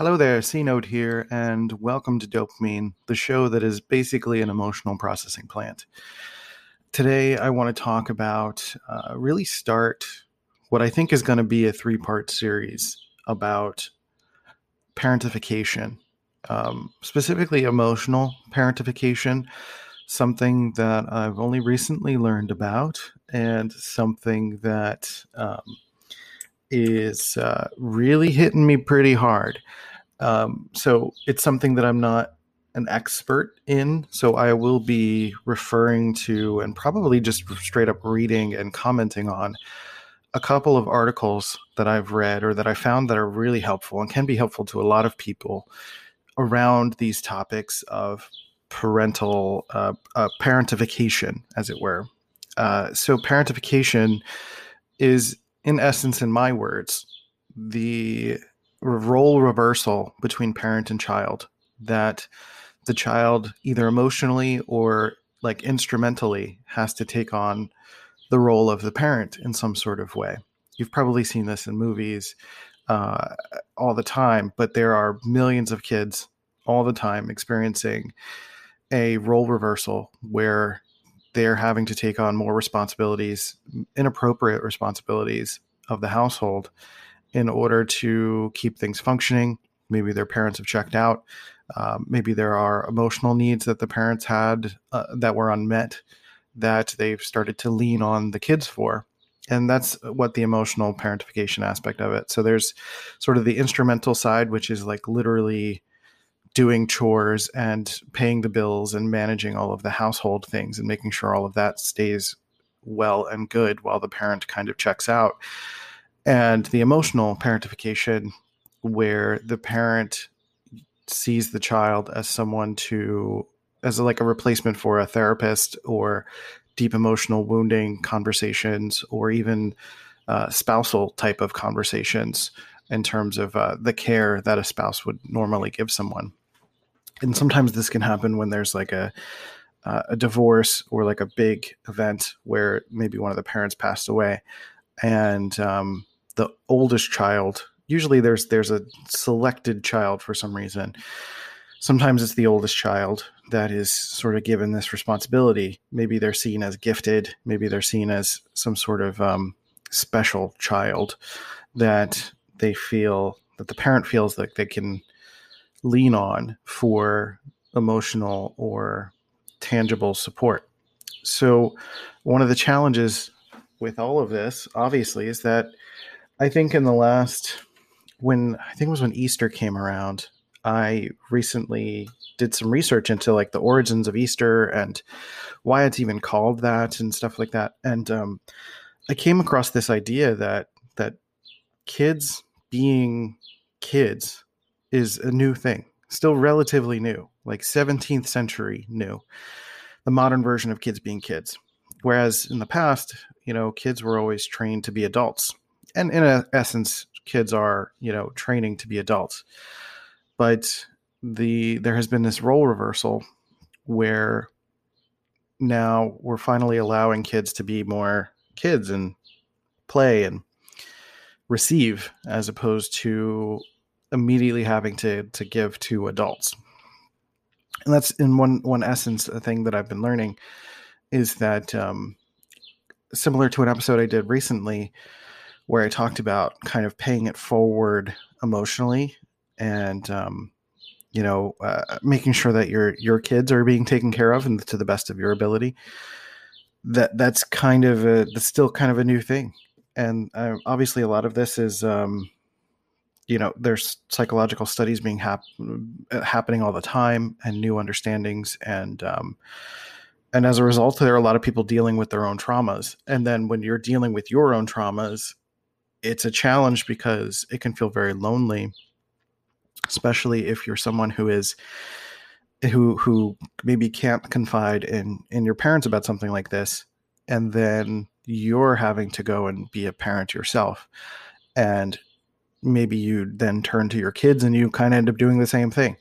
Hello there, C Note here, and welcome to Dopamine, the show that is basically an emotional processing plant. Today, I want to talk about, uh, really start what I think is going to be a three part series about parentification, um, specifically emotional parentification, something that I've only recently learned about, and something that um, is uh, really hitting me pretty hard. Um, so it's something that I'm not an expert in. So I will be referring to and probably just straight up reading and commenting on a couple of articles that I've read or that I found that are really helpful and can be helpful to a lot of people around these topics of parental uh, uh, parentification, as it were. Uh, so parentification is, in essence, in my words, the role reversal between parent and child that the child either emotionally or like instrumentally has to take on the role of the parent in some sort of way. You've probably seen this in movies uh, all the time, but there are millions of kids all the time experiencing a role reversal where they're having to take on more responsibilities, inappropriate responsibilities of the household in order to keep things functioning. Maybe their parents have checked out. Uh, maybe there are emotional needs that the parents had uh, that were unmet that they've started to lean on the kids for. And that's what the emotional parentification aspect of it. So there's sort of the instrumental side, which is like literally doing chores and paying the bills and managing all of the household things and making sure all of that stays well and good while the parent kind of checks out. And the emotional parentification, where the parent sees the child as someone to as a, like a replacement for a therapist or deep emotional wounding conversations or even uh, spousal type of conversations in terms of uh, the care that a spouse would normally give someone. And sometimes this can happen when there's like a uh, a divorce or like a big event where maybe one of the parents passed away. And um, the oldest child. Usually there's there's a selected child for some reason. Sometimes it's the oldest child that is sort of given this responsibility. Maybe they're seen as gifted. Maybe they're seen as some sort of um, special child that they feel that the parent feels like they can lean on for emotional or tangible support. So, one of the challenges with all of this, obviously, is that I think in the last, when I think it was when Easter came around, I recently did some research into like the origins of Easter and why it's even called that and stuff like that. And um, I came across this idea that that kids being kids is a new thing, still relatively new, like 17th century new. The modern version of kids being kids. Whereas in the past, you know, kids were always trained to be adults. And in essence, kids are, you know, training to be adults. But the there has been this role reversal where now we're finally allowing kids to be more kids and play and receive as opposed to immediately having to to give to adults and that's in one one essence a thing that i've been learning is that um, similar to an episode i did recently where i talked about kind of paying it forward emotionally and um, you know uh, making sure that your your kids are being taken care of and to the best of your ability that that's kind of a that's still kind of a new thing. And uh, obviously a lot of this is um, you know there's psychological studies being hap- happening all the time and new understandings and um, and as a result there are a lot of people dealing with their own traumas. And then when you're dealing with your own traumas it's a challenge because it can feel very lonely especially if you're someone who is who who maybe can't confide in in your parents about something like this and then you're having to go and be a parent yourself. And maybe you then turn to your kids and you kind of end up doing the same thing.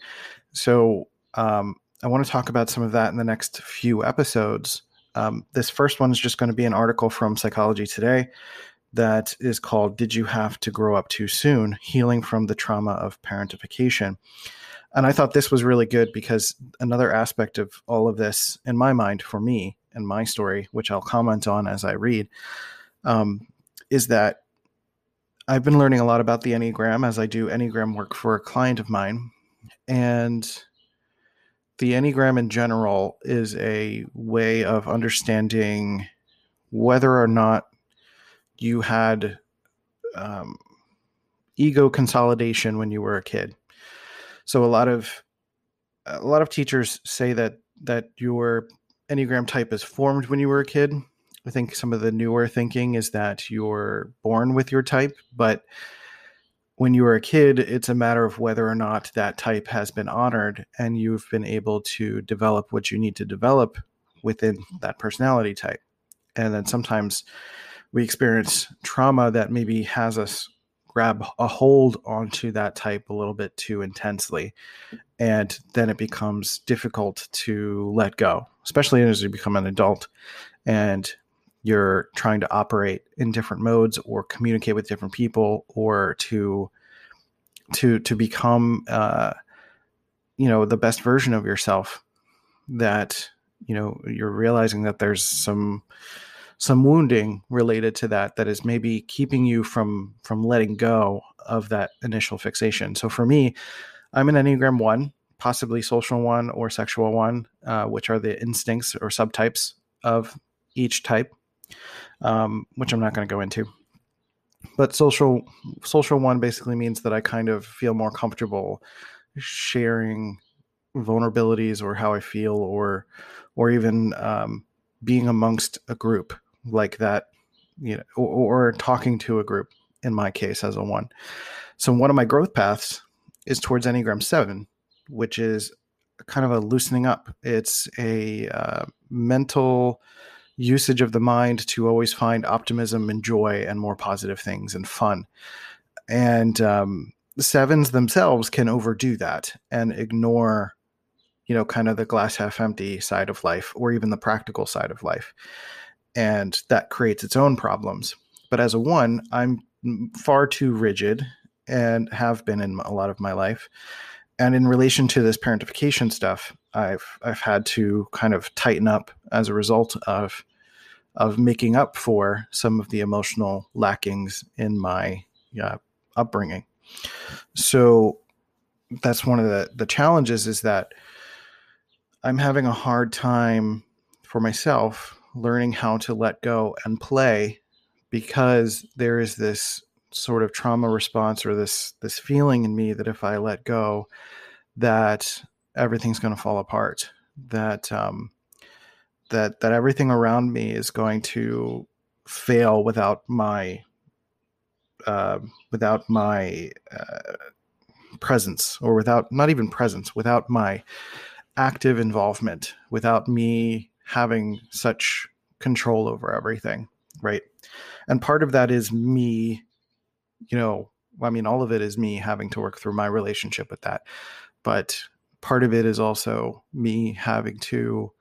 So um, i want to talk about some of that in the next few episodes. Um, this first one is just going to be an article from psychology today that is called did you have to grow up too soon healing from the trauma of parentification and I thought this was really good because another aspect of all of this, in my mind, for me and my story, which I'll comment on as I read, um, is that I've been learning a lot about the Enneagram as I do Enneagram work for a client of mine. And the Enneagram in general is a way of understanding whether or not you had um, ego consolidation when you were a kid so a lot of a lot of teachers say that that your enneagram type is formed when you were a kid. I think some of the newer thinking is that you're born with your type, but when you were a kid, it's a matter of whether or not that type has been honored and you've been able to develop what you need to develop within that personality type. And then sometimes we experience trauma that maybe has us grab a hold onto that type a little bit too intensely. And then it becomes difficult to let go, especially as you become an adult and you're trying to operate in different modes or communicate with different people or to to to become uh, you know the best version of yourself that you know you're realizing that there's some some wounding related to that that is maybe keeping you from from letting go of that initial fixation. So for me i'm an enneagram one possibly social one or sexual one uh, which are the instincts or subtypes of each type um, which i'm not going to go into. But social social one basically means that i kind of feel more comfortable sharing vulnerabilities or how i feel or or even um, being amongst a group like that, you know, or, or talking to a group in my case as a one. So one of my growth paths is towards Enneagram 7, which is kind of a loosening up. It's a uh, mental usage of the mind to always find optimism and joy and more positive things and fun. And um, sevens themselves can overdo that and ignore, you know, kind of the glass half empty side of life or even the practical side of life and that creates its own problems. But as a one, I'm far too rigid and have been in a lot of my life. And in relation to this parentification stuff, I've I've had to kind of tighten up as a result of of making up for some of the emotional lackings in my uh, upbringing. So that's one of the the challenges is that I'm having a hard time for myself learning how to let go and play because there is this sort of trauma response or this this feeling in me that if I let go that everything's going to fall apart that um that that everything around me is going to fail without my uh, without my uh, presence or without not even presence without my active involvement without me having such control over everything, right? And part of that is me, you know, I mean, all of it is me having to work through my relationship with that. But part of it is also me having to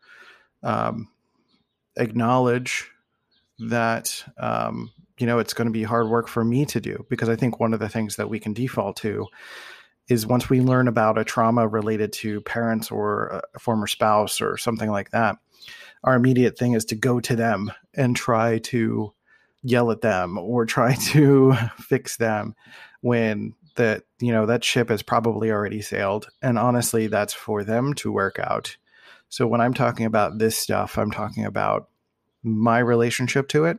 um, acknowledge that, um, you know, it's going to be hard work for me to do because I think one of the things that we can default to is once we learn about a trauma related to parents or a former spouse or something like that, our immediate thing is to go to them and try to yell at them or try to fix them when that you know that ship has probably already sailed. And honestly that's for them to work out. So when i'm talking about this stuff i'm talking about my relationship to it.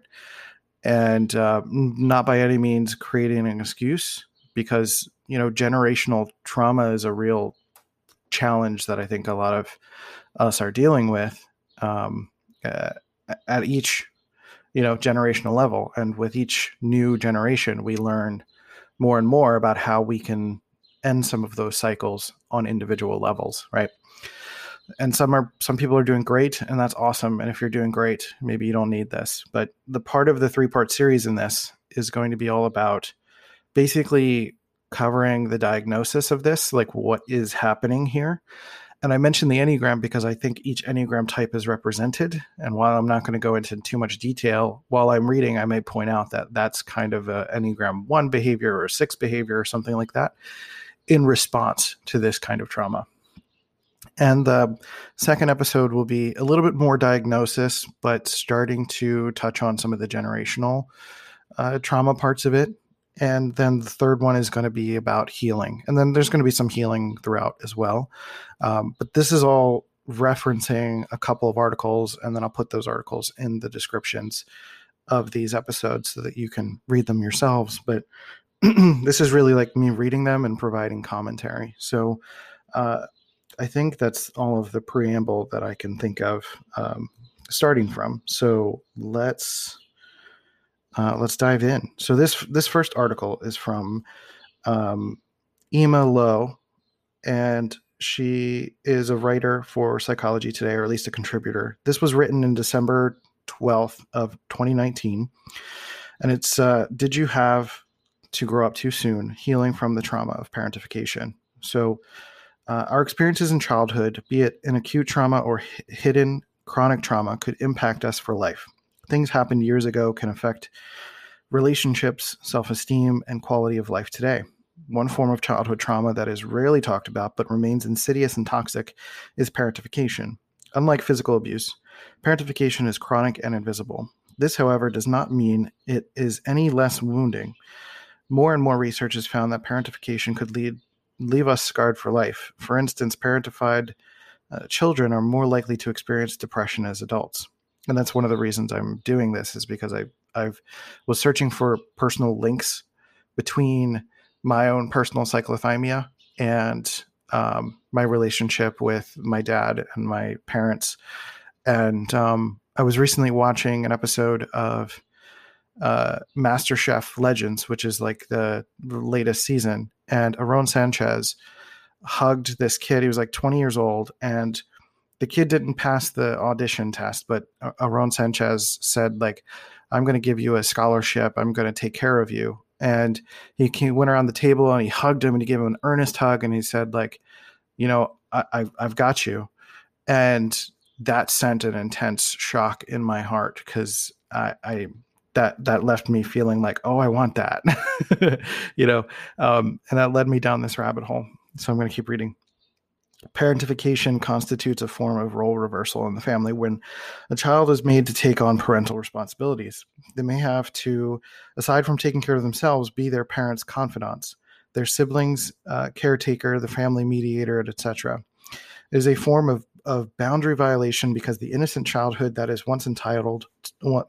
And uh, not by any means creating an excuse because you know generational trauma is a real challenge that i think a lot of us are dealing with um, uh, at each you know generational level. And with each new generation we learn more and more about how we can end some of those cycles on individual levels right? And some are some people are doing great and that's awesome. And if you're doing great maybe you don't need this. But the part of the three part series in this is going to be all about basically covering the diagnosis of this like what is happening here and i mentioned the enneagram because i think each enneagram type is represented and while i'm not going to go into too much detail while i'm reading i may point out that that's kind of a enneagram 1 behavior or 6 behavior or something like that in response to this kind of trauma and the second episode will be a little bit more diagnosis, but starting to touch on some of the generational uh, trauma parts of it. And then the third one is going to be about healing. And then there's going to be some healing throughout as well. Um, but this is all referencing a couple of articles, and then I'll put those articles in the descriptions of these episodes so that you can read them yourselves. But this is really like me reading them and providing commentary. So, uh, I think that's all of the preamble that I can think of um, starting from. So let's uh, let's dive in. So this this first article is from um, Imi Lo, and she is a writer for Psychology Today, or at least a contributor. This was written in December twelfth of 2019, and it's uh, "Did you have to grow up too soon? Healing from the trauma of parentification." So uh, our experiences in childhood, be it an acute trauma or h- hidden chronic trauma, could impact us for life. Things happened years ago can affect relationships, self esteem, and quality of life today. One form of childhood trauma that is rarely talked about but remains insidious and toxic is parentification. Unlike physical abuse, parentification is chronic and invisible. This, however, does not mean it is any less wounding. More and more research has found that parentification could lead leave us scarred for life. For instance, parentified uh, children are more likely to experience depression as adults. And that's one of the reasons I'm doing this is because I I've was searching for personal links between my own personal cyclothymia and um, my relationship with my dad and my parents. And um, I was recently watching an episode of uh, Master Chef Legends, which is like the, latest season, and Aaron Sanchez hugged this kid. He was like 20 years old, and the kid didn't pass the audition test, but Aaron Sanchez said like, "I'm going to give you a scholarship. I'm going to take care of you." And he, he went around the table and he hugged him and he gave him an earnest hug and he said like, "You know, I, I've, I've got you," and that sent an intense shock in my heart because I, I that that left me feeling like, oh, I want that, you know, um, and that led me down this rabbit hole. So I'm going to keep reading. Parentification constitutes a form of role reversal in the family when a child is made to take on parental responsibilities. They may have to, aside from taking care of themselves, be their parents' confidants, their siblings' uh, caretaker, the family mediator, etc. It is a form of of boundary violation because the innocent childhood that is once entitled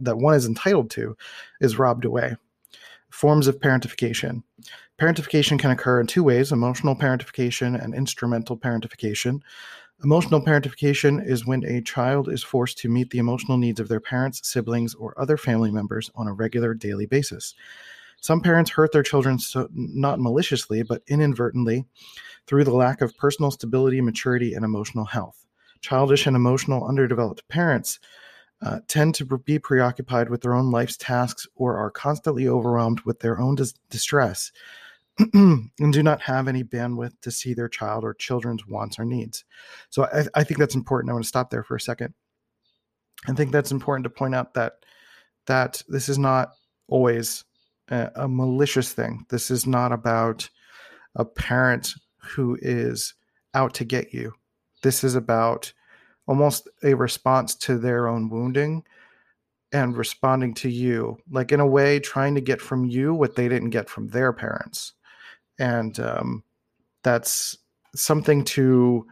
that one is entitled to is robbed away. Forms of parentification. Parentification can occur in two ways emotional parentification and instrumental parentification. Emotional parentification is when a child is forced to meet the emotional needs of their parents, siblings, or other family members on a regular daily basis. Some parents hurt their children so, not maliciously, but inadvertently through the lack of personal stability, maturity, and emotional health childish and emotional underdeveloped parents uh, tend to be preoccupied with their own life's tasks or are constantly overwhelmed with their own dis- distress and do not have any bandwidth to see their child or children's wants or needs. So I, I think that's important. I want to stop there for a second. I think that's important to point out that that this is not always a, a malicious thing. This is not about a parent who is out to get you this is about almost a response to their own wounding and responding to you, like in a way, trying to get from you what they didn't get from their parents. And um, that's something to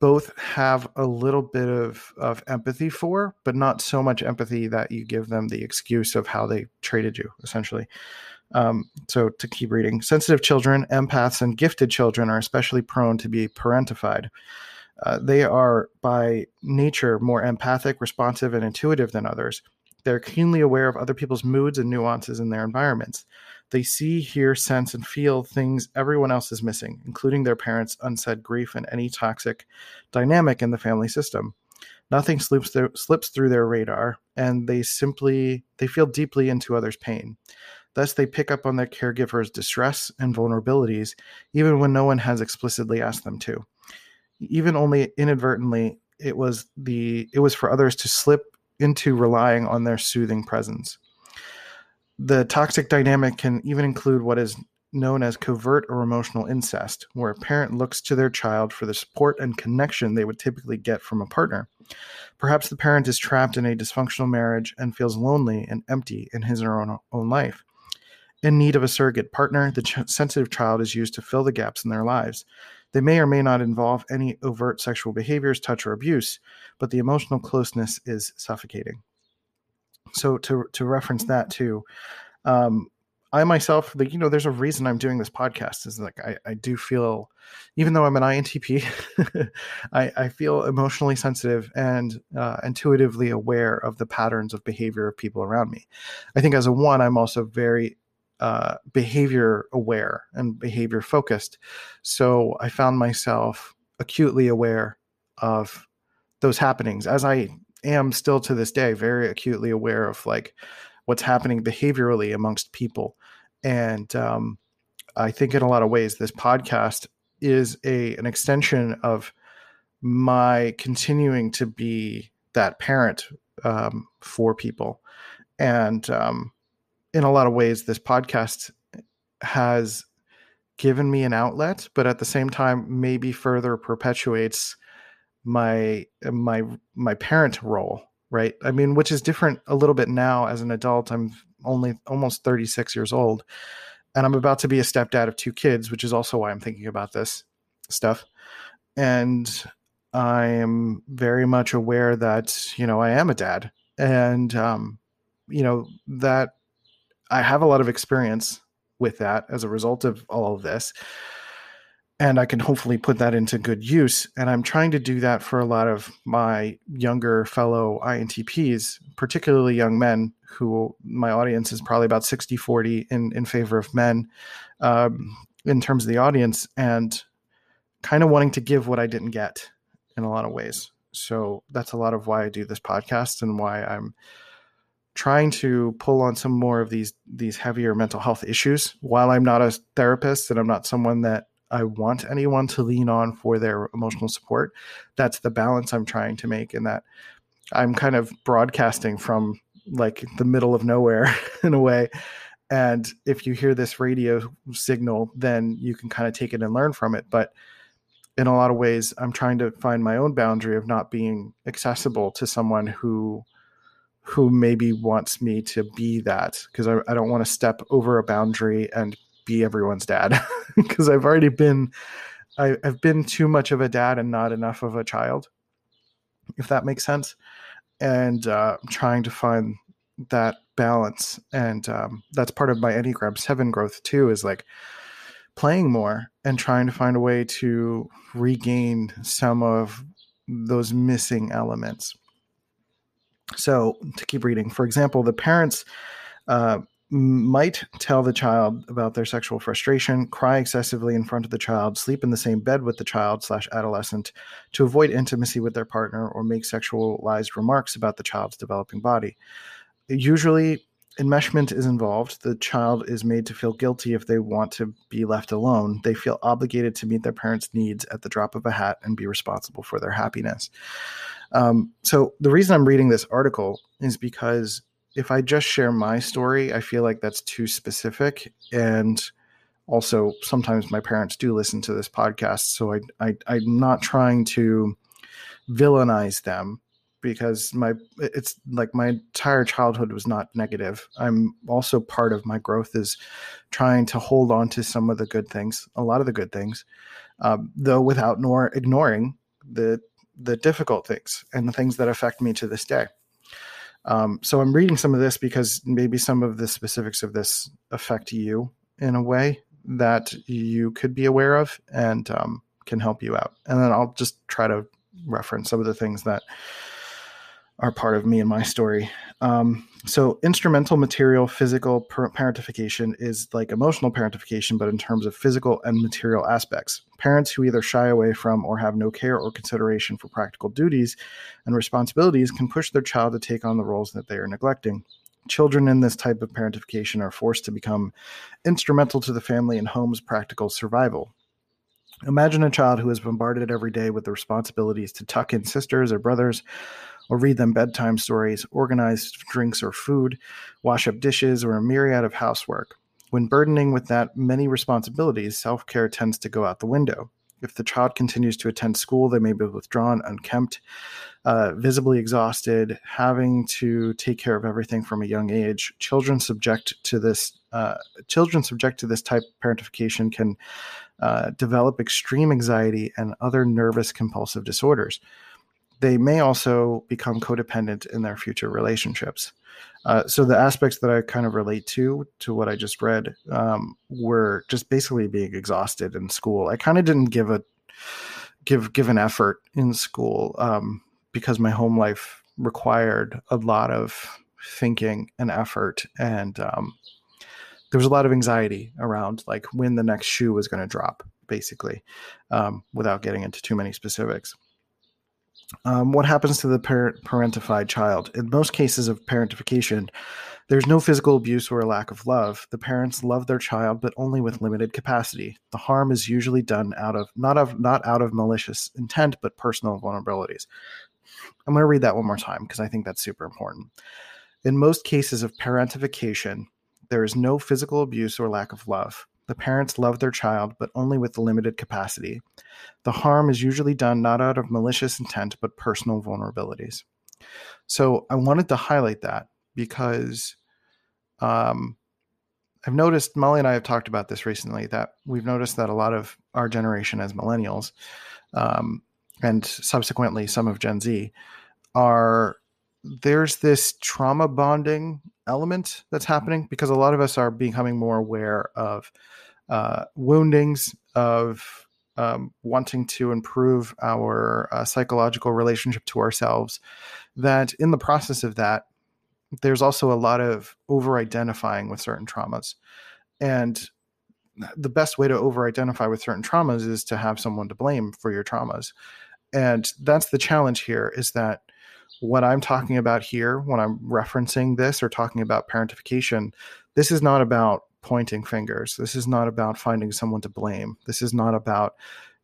both have a little bit of, of empathy for, but not so much empathy that you give them the excuse of how they treated you, essentially. Um, so to keep reading, sensitive children, empaths, and gifted children are especially prone to be parentified. Uh, they are by nature more empathic, responsive, and intuitive than others. They're keenly aware of other people's moods and nuances in their environments. They see, hear, sense, and feel things everyone else is missing, including their parents' unsaid grief and any toxic dynamic in the family system. Nothing slips, their, slips through their radar, and they simply they feel deeply into others' pain. Thus, they pick up on their caregiver's distress and vulnerabilities, even when no one has explicitly asked them to. Even only inadvertently, it was the it was for others to slip into relying on their soothing presence. The toxic dynamic can even include what is known as covert or emotional incest, where a parent looks to their child for the support and connection they would typically get from a partner. Perhaps the parent is trapped in a dysfunctional marriage and feels lonely and empty in his or her own, life. In need of a surrogate partner, the ch- sensitive child is used to fill the gaps in their lives. They may or may not involve any overt sexual behaviors, touch, or abuse, but the emotional closeness is suffocating. So, to, to reference that too, um, I myself, like, you know, there's a reason I'm doing this podcast is like, I, I do feel, even though I'm an INTP, I, I feel emotionally sensitive and uh, intuitively aware of the patterns of behavior of people around me. I think as a one, I'm also very uh, behavior aware and behavior focused. So I found myself acutely aware of those happenings as I am still to this day very acutely aware of like what's happening behaviorally amongst people. And um, I think in a lot of ways, this podcast is a an extension of my continuing to be that parent um, for people. And um, in a lot of ways, this podcast has given me an outlet, but at the same time, maybe further perpetuates my my my parent role right? I mean which is different a little bit now as an adult. I'm only almost 36 years old and i'm about to be a stepdad of two kids which is also why i'm thinking about this stuff. And i am very much aware that you know i am a dad and um you know that I have a lot of experience with that as a result of all of this. And I can hopefully put that into good use. And I'm trying to do that for a lot of my younger fellow INTPs, particularly young men who my audience is probably about 60 40 in, in favor of men um, in terms of the audience, and kind of wanting to give what I didn't get in a lot of ways. So that's a lot of why I do this podcast and why I'm trying to pull on some more of these these heavier mental health issues while i'm not a therapist and i'm not someone that i want anyone to lean on for their emotional support. That's the balance i'm trying to make and that i'm kind of broadcasting from like the middle of nowhere in a way. And if you hear this radio signal then you can kind of take it and learn from it. But in a lot of ways i'm trying to find my own boundary of not being accessible to someone who who maybe wants me to be that. Because I, I don't want to step over a boundary and be everyone's dad because I've already been I, I've been too much of a dad and not enough of a child, if that makes sense. And uh, I'm trying to find that balance, and um, that's part of my Enneagram Seven growth too. Is like playing more and trying to find a way to regain some of those missing elements. So, to keep reading, for example, the parents uh, might tell the child about their sexual frustration, cry excessively in front of the child, sleep in the same bed with the child slash adolescent to avoid intimacy with their partner, or make sexualized remarks about the child's developing body. Usually, enmeshment is involved. The child is made to feel guilty if they want to be left alone. They feel obligated to meet their parents' needs at the drop of a hat and be responsible for their happiness. Um, so the reason I'm reading this article is because if I just share my story, I feel like that's too specific. And also, sometimes my parents do listen to this podcast, so I, I I'm not trying to villainize them because my it's like my entire childhood was not negative. I'm also part of my growth is trying to hold on to some of the good things, a lot of the good things, um, though without nor ignoring the the difficult things and the things that affect me to this day. Um, so I'm reading some of this because maybe some of the specifics of this affect you in a way that you could be aware of and um, can help you out. And then I'll just try to reference some of the things that are part of me and my story. Um, so, instrumental material physical parentification is like emotional parentification, but in terms of physical and material aspects. Parents who either shy away from or have no care or consideration for practical duties and responsibilities can push their child to take on the roles that they are neglecting. Children in this type of parentification are forced to become instrumental to the family and home's practical survival. Imagine a child who is bombarded every day with the responsibilities to tuck in sisters or brothers, or read them bedtime stories, organize drinks or food, wash up dishes, or a myriad of housework. When burdening with that many responsibilities, self care tends to go out the window. If the child continues to attend school, they may be withdrawn, unkempt, uh, visibly exhausted, having to take care of everything from a young age. Children subject to this uh, children subject to this type of parentification can uh, develop extreme anxiety and other nervous compulsive disorders. They may also become codependent in their future relationships. Uh, so the aspects that I kind of relate to to what I just read um, were just basically being exhausted in school. I kind of didn't give a give give an effort in school um, because my home life required a lot of thinking and effort and um, there was a lot of anxiety around like when the next shoe was going to drop basically um, without getting into too many specifics um, what happens to the parent parentified child? In most cases of parentification there's no physical abuse or a lack of love. The parents love their child but only with limited capacity. The harm is usually done out of not of not out of malicious intent but personal vulnerabilities. I'm going to read that one more time because i think that's super important. In most cases of parentification there is no physical abuse or lack of love. The parents love their child, but only with limited capacity. The harm is usually done not out of malicious intent, but personal vulnerabilities. So I wanted to highlight that because um, I've noticed, Molly and I have talked about this recently, that we've noticed that a lot of our generation as millennials, um, and subsequently some of Gen Z, are there's this trauma bonding element that's happening because a lot of us are becoming more aware of uh, woundings, of um, wanting to improve our uh, psychological relationship to ourselves. That in the process of that, there's also a lot of over identifying with certain traumas. And the best way to over identify with certain traumas is to have someone to blame for your traumas. And that's the challenge here is that what I'm talking about here when I'm referencing this or talking about parentification, this is not about pointing fingers. This is not about finding someone to blame. This is not about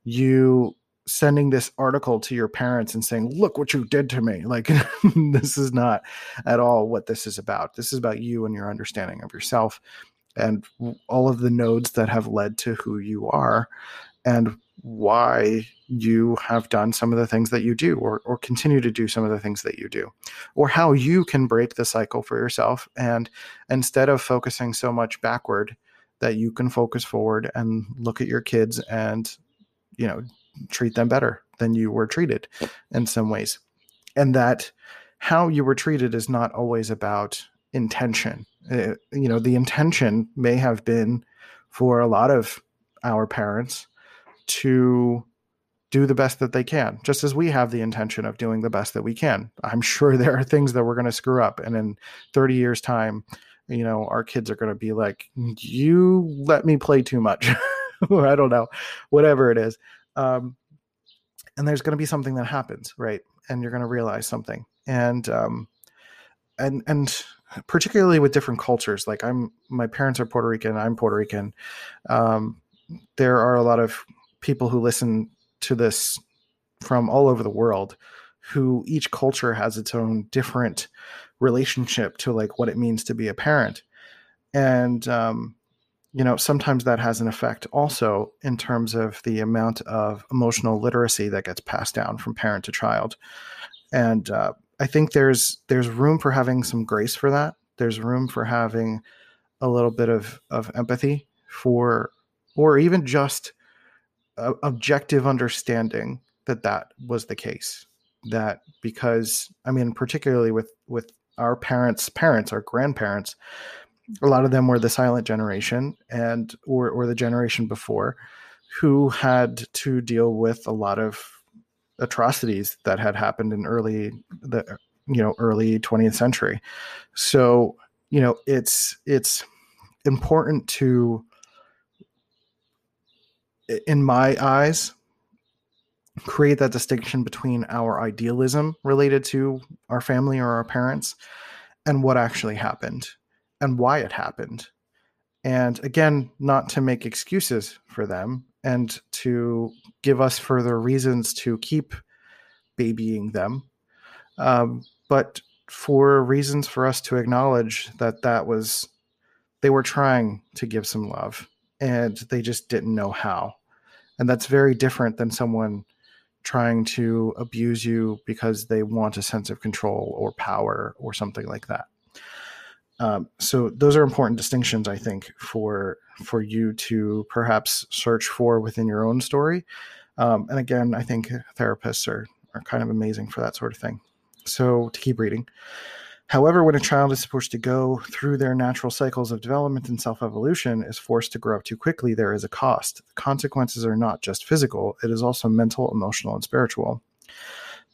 you sending this article to your parents and saying, Look what you did to me. Like, this is not at all what this is about. This is about you and your understanding of yourself and all of the nodes that have led to who you are and why you have done some of the things that you do or, or continue to do some of the things that you do or how you can break the cycle for yourself. And instead of focusing so much backward that you can focus forward and look at your kids and you know treat them better than you were treated in some ways. And that how you were treated is not always about intention. Uh, you know the intention may have been for a lot of our parents to do the best that they can, just as we have the intention of doing the best that we can. I'm sure there are things that we're going to screw up. And in 30 years' time, you know, our kids are going to be like, you let me play too much, or I don't know, whatever it is. Um, and there's going to be something that happens, right? And you're going to realize something. And, um, and, and particularly with different cultures, like I'm, my parents are Puerto Rican, I'm Puerto Rican. Um, there are a lot of people who listen to this from all over the world who each culture has its own different relationship to like what it means to be a parent. And um, you know sometimes that has an effect also in terms of the amount of emotional literacy that gets passed down from parent to child. And uh, i think there's there's room for having some grace for that. There's room for having a little bit of of empathy for or even just objective understanding that that was the case. That because i mean particularly with with our parents parents our grandparents a lot of them were the silent generation and or or the generation before who had to deal with a lot of atrocities that had happened in early the you know early 20th century. So you know it's it's important to in my eyes create that distinction between our idealism related to our family or our parents and what actually happened and why it happened. And again not to make excuses for them and to give us further reasons to keep babying them um, but for reasons for us to acknowledge that that was they were trying to give some love and they just didn't know how and that's very different than someone trying to abuse you because they want a sense of control or power or something like that. Um, so those are important distinctions i think for for you to perhaps search for within your own story. Um, and again i think therapists are are kind of amazing for that sort of thing. So to keep reading. However, when a child is supposed to go through their natural cycles of development and self evolution is forced to grow up too quickly, there is a cost. The consequences are not just physical, it is also mental, emotional, and spiritual.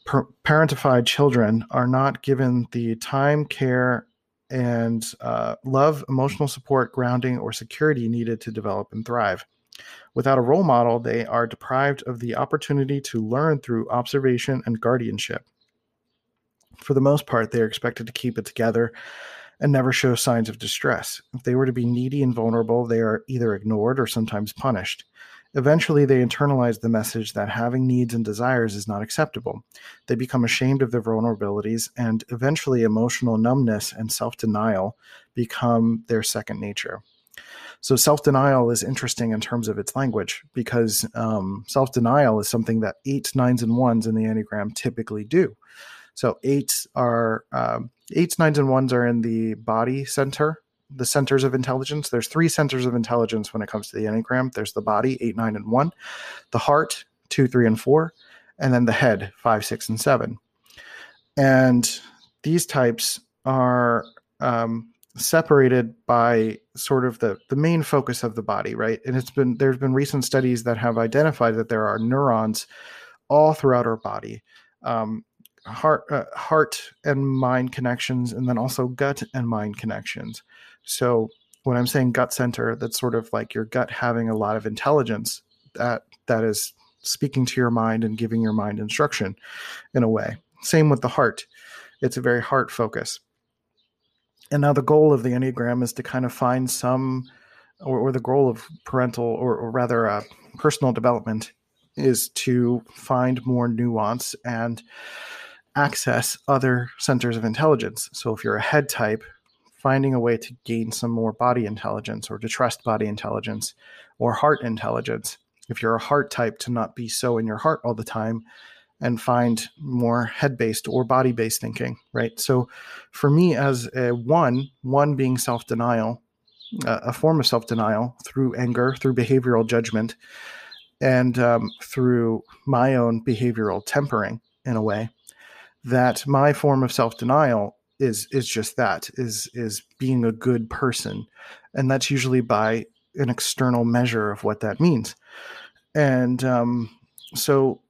Per- parentified children are not given the time, care, and uh, love, emotional support, grounding, or security needed to develop and thrive. Without a role model, they are deprived of the opportunity to learn through observation and guardianship for the most part, they are expected to keep it together and never show signs of distress. If they were to be needy and vulnerable, they are either ignored or sometimes punished. Eventually, they internalize the message that having needs and desires is not acceptable. They become ashamed of their vulnerabilities, and eventually, emotional numbness and self denial become their second nature. So, self denial is interesting in terms of its language because um, self denial is something that eights, nines, and ones in the Enneagram typically do. So eights are um, eights, nines, and ones are in the body center, the centers of intelligence. There's three centers of intelligence when it comes to the Enneagram. There's the body, eight, nine, and one, the heart, two, three, and four, and then the head, five, six, and seven. And these types are um, separated by sort of the the main focus of the body, right? And it's been there's been recent studies that have identified that there are neurons all throughout our body. Um, heart uh, heart and mind connections and then also gut and mind connections. So when i'm saying gut center that's sort of like your gut having a lot of intelligence that that is speaking to your mind and giving your mind instruction in a way. Same with the heart. It's a very heart focus. And now the goal of the enneagram is to kind of find some or, or the goal of parental or, or rather uh, personal development is to find more nuance and access other centers of intelligence. So if you're a head type, finding a way to gain some more body intelligence or to trust body intelligence or heart intelligence. If you're a heart type, to not be so in your heart all the time and find more head based or body based thinking, right? So for me, as a one, one being self denial, a form of self denial through anger, through behavioral judgment, and um, through my own behavioral tempering in a way that my form of self-denial is is just that is is being a good person. And that's usually by an external measure of what that means. And um, so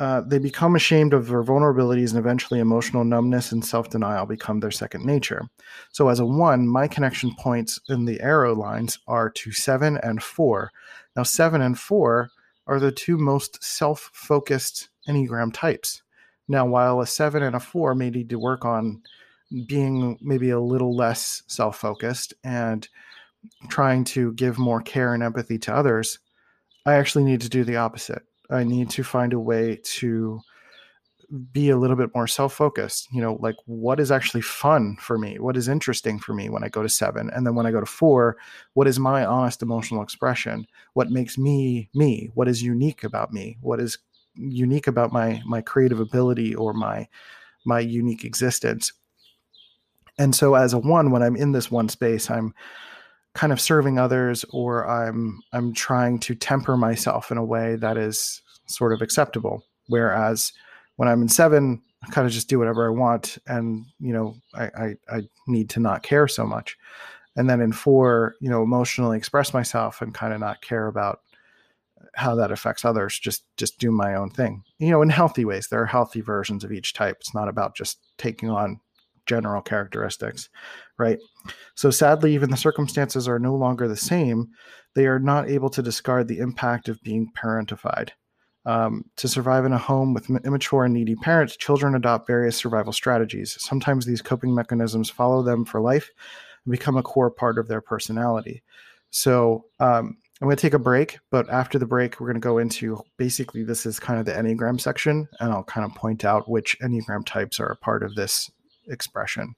uh, they become ashamed of their vulnerabilities and eventually emotional numbness and self-denial become their second nature. So as a one my connection points in the arrow lines are to seven and four. Now seven and four are the two most self-focused enneagram types now, while a seven and a four may need to work on being maybe a little less self focused and trying to give more care and empathy to others, I actually need to do the opposite. I need to find a way to be a little bit more self focused. You know, like what is actually fun for me? What is interesting for me when I go to seven? And then when I go to four, what is my honest emotional expression? What makes me me? What is unique about me? What is unique about my my creative ability or my my unique existence. And so as a one when i'm in this one space i'm kind of serving others or i'm i'm trying to temper myself in a way that is sort of acceptable. Whereas when i'm in seven i kind of just do whatever i want and you know i i, I need to not care so much. And then in four you know emotionally express myself and kind of not care about how that affects others just just do my own thing. You know in healthy ways there are healthy versions of each type. It's not about just taking on general characteristics right? So sadly even the circumstances are no longer the same. They are not able to discard the impact of being parentified. Um, to survive in a home with immature and needy parents children adopt various survival strategies. Sometimes these coping mechanisms follow them for life and become a core part of their personality. So um, I'm going to take a break, but after the break, we're going to go into basically this is kind of the Enneagram section, and I'll kind of point out which Enneagram types are a part of this expression.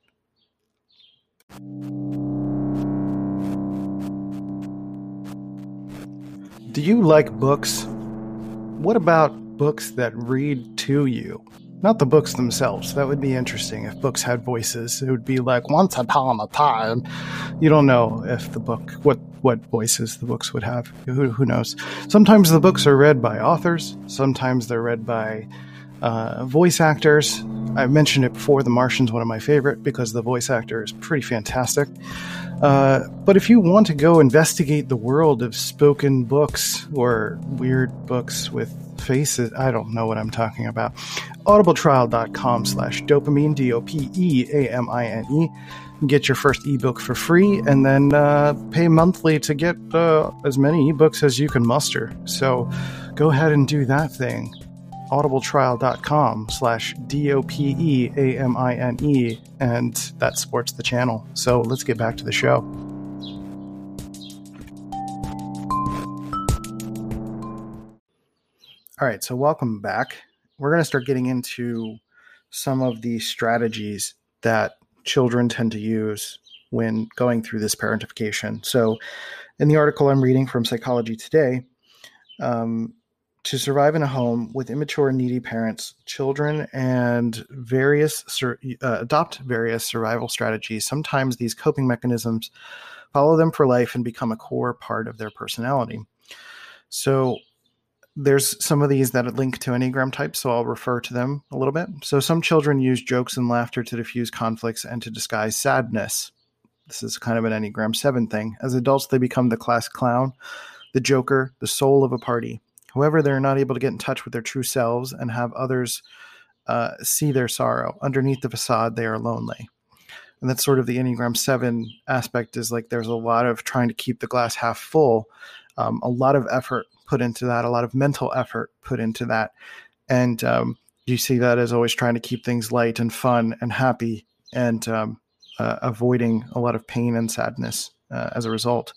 Do you like books? What about books that read to you? Not the books themselves. That would be interesting if books had voices. It would be like once upon a time. You don't know if the book what what voices the books would have. Who, who knows? Sometimes the books are read by authors. Sometimes they're read by uh, voice actors. I mentioned it before. The Martian's one of my favorite because the voice actor is pretty fantastic. Uh, but if you want to go investigate the world of spoken books or weird books with faces, I don't know what I'm talking about. Audibletrial.com slash dopeamine, D O P E A M I N E. Get your first ebook for free and then uh, pay monthly to get uh, as many ebooks as you can muster. So go ahead and do that thing audibletrial.com slash d-o-p-e-a-m-i-n-e and that supports the channel so let's get back to the show all right so welcome back we're going to start getting into some of the strategies that children tend to use when going through this parentification so in the article i'm reading from psychology today um, to survive in a home with immature and needy parents, children, and various sur- uh, adopt various survival strategies. Sometimes these coping mechanisms follow them for life and become a core part of their personality. So there's some of these that link to Enneagram types, so I'll refer to them a little bit. So some children use jokes and laughter to diffuse conflicts and to disguise sadness. This is kind of an Enneagram 7 thing. As adults, they become the class clown, the joker, the soul of a party. However, they're not able to get in touch with their true selves and have others uh, see their sorrow. Underneath the facade, they are lonely. And that's sort of the Enneagram 7 aspect is like there's a lot of trying to keep the glass half full, um, a lot of effort put into that, a lot of mental effort put into that. And um, you see that as always trying to keep things light and fun and happy and um, uh, avoiding a lot of pain and sadness uh, as a result.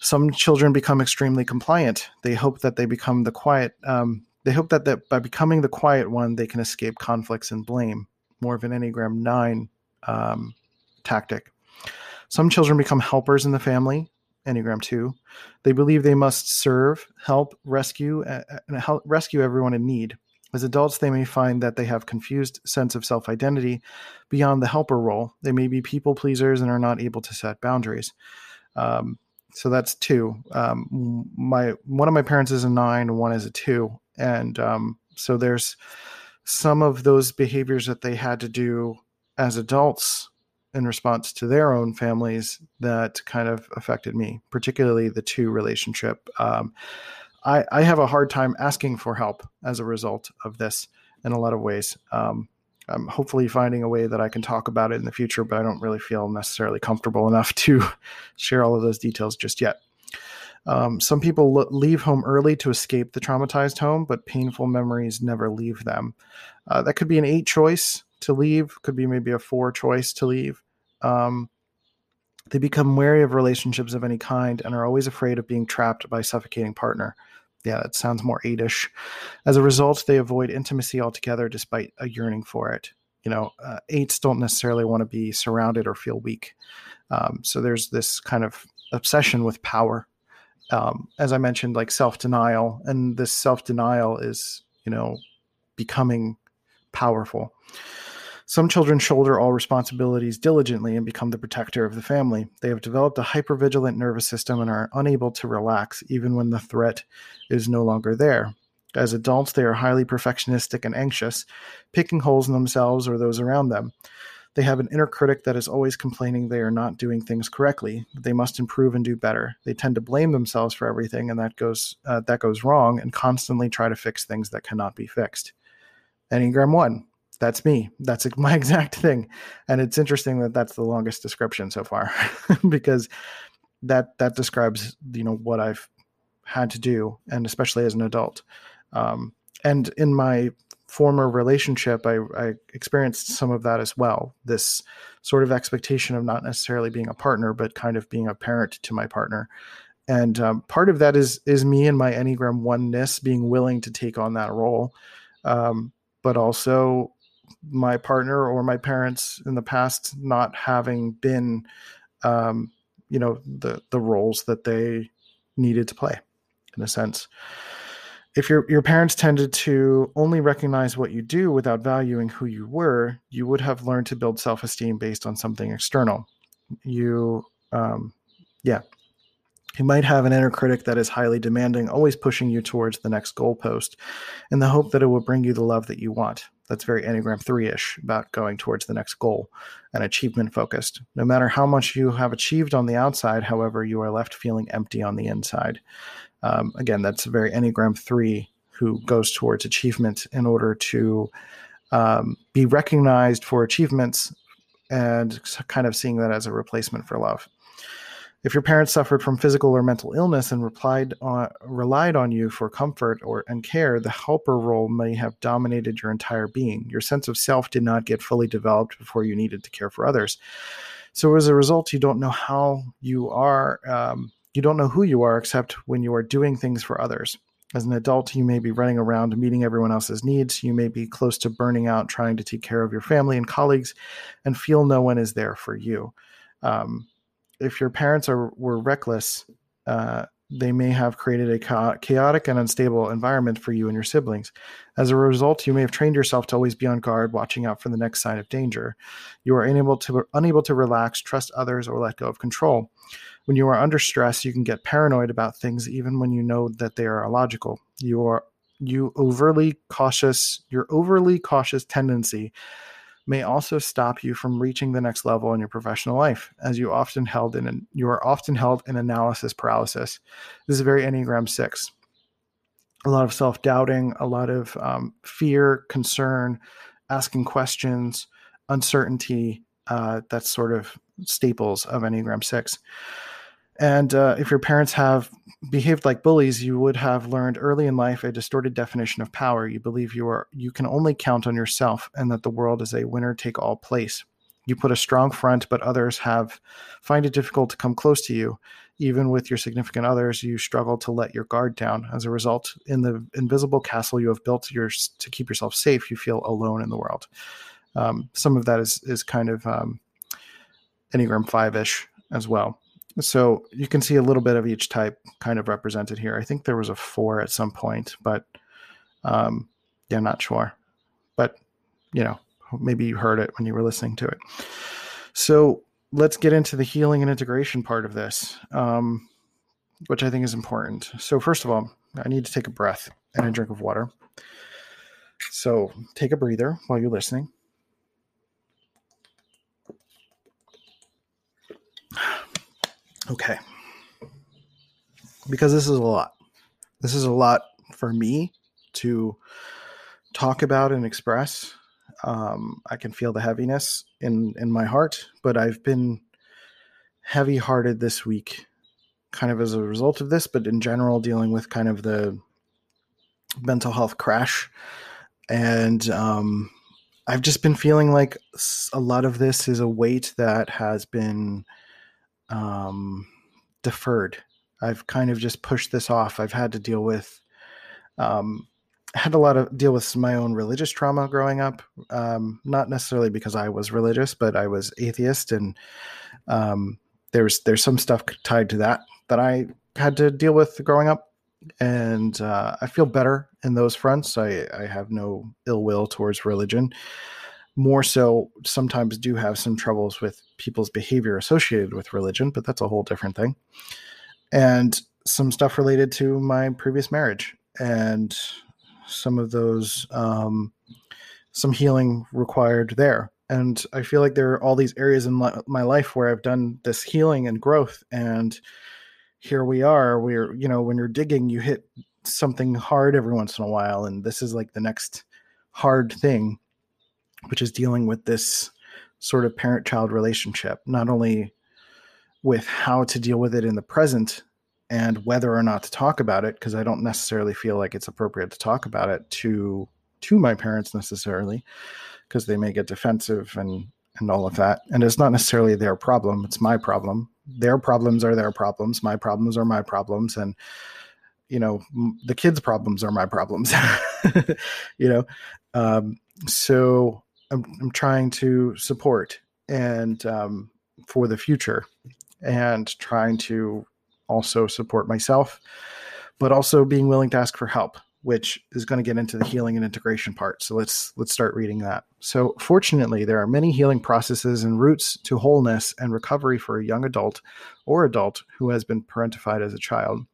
Some children become extremely compliant. They hope that they become the quiet. Um, they hope that, that by becoming the quiet one, they can escape conflicts and blame. More of an Enneagram 9 um, tactic. Some children become helpers in the family, Enneagram 2. They believe they must serve, help, rescue, uh, and help rescue everyone in need. As adults, they may find that they have confused sense of self-identity beyond the helper role. They may be people pleasers and are not able to set boundaries. Um, so that's two. Um, my one of my parents is a nine, one is a two, and um, so there's some of those behaviors that they had to do as adults in response to their own families that kind of affected me, particularly the two relationship. Um, I, I, have a hard time asking for help as a result of this in a lot of ways. Um, I'm hopefully finding a way that I can talk about it in the future, but I don't really feel necessarily comfortable enough to share all of those details just yet. Um, some people lo- leave home early to escape the traumatized home, but painful memories never leave them. Uh, that could be an eight choice to leave, could be maybe a four choice to leave. Um, they become wary of relationships of any kind and are always afraid of being trapped by a suffocating partner yeah, that sounds more eightish. As a result, they avoid intimacy altogether despite a yearning for it. You know, uh, eights don't necessarily want to be surrounded or feel weak. Um, so there's this kind of obsession with power. Um, as I mentioned, like self denial, and this self denial is, you know, becoming powerful. Some children shoulder all responsibilities diligently and become the protector of the family. They have developed a hypervigilant nervous system and are unable to relax even when the threat is no longer there. As adults, they are highly perfectionistic and anxious, picking holes in themselves or those around them. They have an inner critic that is always complaining they are not doing things correctly. They must improve and do better. They tend to blame themselves for everything, and that goes uh, that goes wrong, and constantly try to fix things that cannot be fixed. Enneagram one, that's me. That's my exact thing, and it's interesting that that's the longest description so far, because that that describes you know what I've had to do, and especially as an adult. Um, and in my former relationship, I, I, experienced some of that as well. This sort of expectation of not necessarily being a partner, but kind of being a parent to my partner. And um, part of that is is me and my Enneagram oneness being willing to take on that role, um, but also my partner or my parents in the past not having been, um, you know, the the roles that they needed to play, in a sense if your your parents tended to only recognize what you do without valuing who you were, you would have learned to build self esteem based on something external. You, um, yeah, you might have an inner critic that is highly demanding, always pushing you towards the next goalpost, in the hope that it will bring you the love that you want. That's very Enneagram 3 ish about going towards the next goal and achievement focused. No matter how much you have achieved on the outside, however, you are left feeling empty on the inside. Um, again, that's very Enneagram 3 who goes towards achievement in order to um, be recognized for achievements and kind of seeing that as a replacement for love. If your parents suffered from physical or mental illness and replied on, relied on you for comfort or and care, the helper role may have dominated your entire being. Your sense of self did not get fully developed before you needed to care for others. So as a result, you don't know how you are um, you don't know who you are except when you are doing things for others. As an adult, you may be running around meeting everyone else's needs. You may be close to burning out trying to take care of your family and colleagues and feel no one is there for you. Um, if your parents are were reckless, uh, they may have created a chaotic and unstable environment for you and your siblings. As a result, you may have trained yourself to always be on guard, watching out for the next sign of danger. You are unable to unable to relax, trust others, or let go of control. When you are under stress, you can get paranoid about things even when you know that they are illogical. You are you overly cautious, your overly cautious tendency may also stop you from reaching the next level in your professional life, as you often held in an, you are often held in analysis paralysis. This is very Enneagram six. A lot of self doubting, a lot of um, fear, concern, asking questions, uncertainty. Uh, that's sort of staples of Enneagram six. And uh, if your parents have behaved like bullies, you would have learned early in life a distorted definition of power. You believe you are you can only count on yourself, and that the world is a winner take all place. You put a strong front, but others have find it difficult to come close to you. Even with your significant others, you struggle to let your guard down. As a result, in the invisible castle you have built your, to keep yourself safe, you feel alone in the world. Um, some of that is is kind of um, Enneagram five ish as well. So you can see a little bit of each type kind of represented here. I think there was a four at some point, but um, yeah, I'm not sure. But you know, maybe you heard it when you were listening to it. So let's get into the healing and integration part of this, um, which I think is important. So first of all, I need to take a breath and a drink of water. So take a breather while you're listening. Okay. Because this is a lot. This is a lot for me to talk about and express. Um, I can feel the heaviness in in my heart, but I've been heavy hearted this week, kind of as a result of this, but in general, dealing with kind of the mental health crash. And um, I've just been feeling like a lot of this is a weight that has been um, deferred. I've kind of just pushed this off. I've had to deal with, um, had a lot of deal with my own religious trauma growing up. Um, not necessarily because I was religious, but I was atheist, and um, there's there's some stuff tied to that that I had to deal with growing up. And uh, I feel better in those fronts. I, I have no ill will towards religion more so sometimes do have some troubles with people's behavior associated with religion, but that's a whole different thing. And some stuff related to my previous marriage and some of those, um, some healing required there. And I feel like there are all these areas in my life where I've done this healing and growth. And here we are. We're, you know, when you're digging, you hit something hard every once in a while. And this is like the next hard thing, which is dealing with this sort of parent child relationship, not only with how to deal with it in the present and whether or not to talk about it because I don't necessarily feel like it's appropriate to talk about it to to my parents necessarily because they may get defensive and and all of that. And it's not necessarily their problem it's my problem. Their problems are their problems my problems are my problems and you know the kids problems are my problems you know? Um, so I'm, I'm trying to support and um, for the future and trying to also support myself, but also being willing to ask for help, which is going to get into the healing and integration part. So let's let's start reading that. So fortunately, there are many healing processes and routes to wholeness and recovery for a young adult or adult who has been parentified as a child.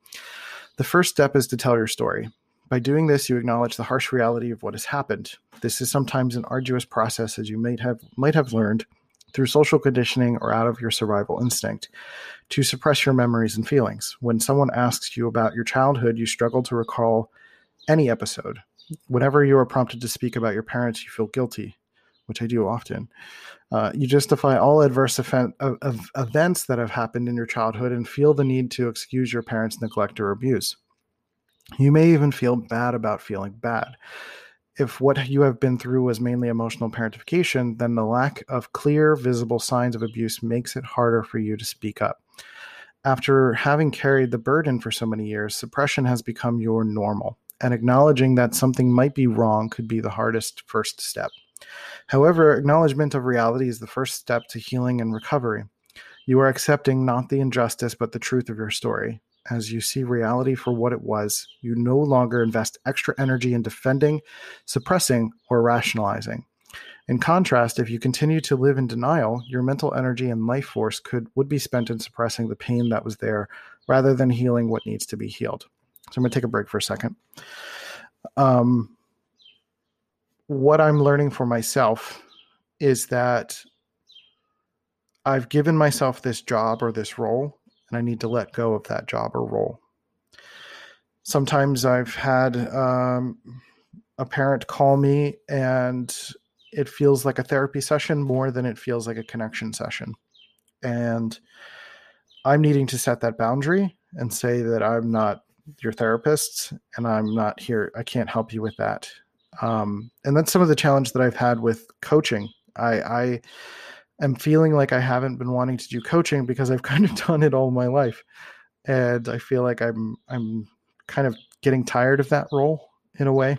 The first step is to tell your story. By doing this, you acknowledge the harsh reality of what has happened. This is sometimes an arduous process, as you might have might have learned through social conditioning or out of your survival instinct to suppress your memories and feelings. When someone asks you about your childhood, you struggle to recall any episode. Whenever you are prompted to speak about your parents, you feel guilty, which I do often. Uh, you justify all adverse event, of, of events that have happened in your childhood and feel the need to excuse your parents' neglect or abuse. You may even feel bad about feeling bad if what you have been through was mainly emotional parentification, then the lack of clear, visible signs of abuse makes it harder for you to speak up. After having carried the burden for so many years, suppression has become your normal, and acknowledging that something might be wrong could be the hardest first step. However, acknowledgement of reality is the first step to healing and recovery. You are accepting not the injustice, but the truth of your story as you see reality for what it was, you no longer invest extra energy in defending, suppressing, or rationalizing. In contrast, if you continue to live in denial, your mental energy and life force could would be spent in suppressing the pain that was there rather than healing what needs to be healed. So I'm going to take a break for a second. Um, what I'm learning for myself is that I've given myself this job or this role and I need to let go of that job or role. Sometimes I've had um, a parent call me and it feels like a therapy session more than it feels like a connection session. And I'm needing to set that boundary and say that I'm not your therapist and I'm not here. I can't help you with that. Um, and that's some of the challenge that I've had with coaching. I, I am feeling like I haven't been wanting to do coaching because I've kind of done it all my life. And I feel like I'm I'm kind of getting tired of that role in a way.